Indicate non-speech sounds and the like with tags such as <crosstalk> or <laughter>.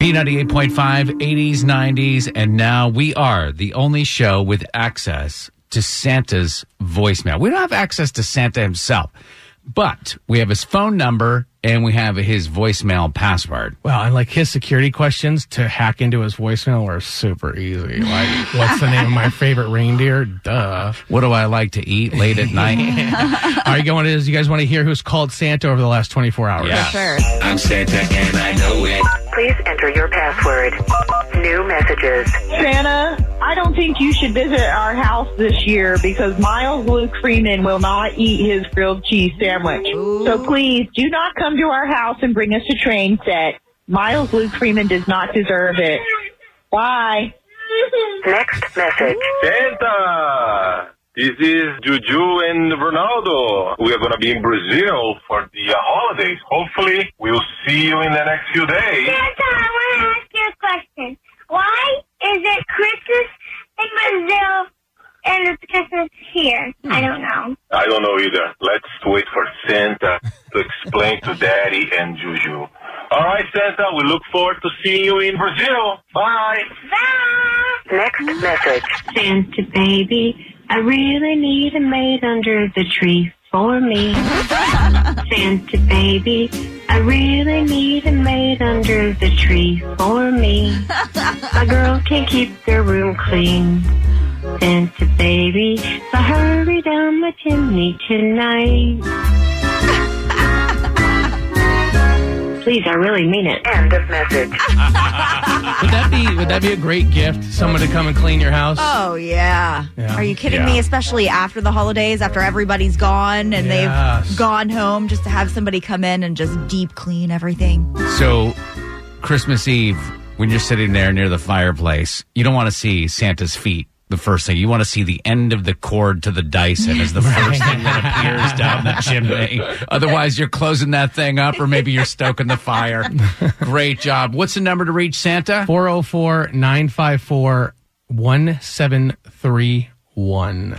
B98.5, 80s, 90s, and now we are the only show with access to Santa's voicemail. We don't have access to Santa himself, but we have his phone number and we have his voicemail password. Well, and like his security questions to hack into his voicemail were super easy. Like, <laughs> what's the name of my favorite reindeer? Duh. What do I like to eat late at night? <laughs> Are you going to, you guys want to hear who's called Santa over the last 24 hours? Yeah. Sure. I'm Santa and I know it. Please enter your password. New messages. Santa, I don't think you should visit our house this year because Miles Luke Freeman will not eat his grilled cheese sandwich. So please do not come to our house and bring us a train set. Miles Luke Freeman does not deserve it. Bye. Next message. Santa! This is Juju and Ronaldo. We are going to be in Brazil for the uh, holidays. Hopefully, we'll see you in the next few days. Santa, I want to ask you a question. Why is it Christmas in Brazil and it's Christmas here? I don't know. I don't know either. Let's wait for Santa to explain to Daddy and Juju. All right, Santa, we look forward to seeing you in Brazil. Bye. Bye. Next message. Santa baby, I really need a maid under the tree for me. <laughs> Santa baby, I really need a maid under the tree for me. My girl can't keep their room clean. Santa baby, so hurry down the chimney tonight. Please, I really mean it. End of message. <laughs> Would that be, would that be a great gift? Someone to come and clean your house? Oh yeah. Yeah. Are you kidding Yeah. me? Especially after the holidays, after everybody's gone and Yes. they've gone home, just to have somebody come in and just deep clean everything. so, Christmas Eve, when you're sitting there near the fireplace, you don't want to see Santa's feet. The first thing you want to see the end of the cord to the Dyson is the <laughs> first thing that appears down the chimney. Otherwise, you're closing that thing up, or maybe you're stoking the fire. Great job. What's the number to reach Santa? 404 954 1731.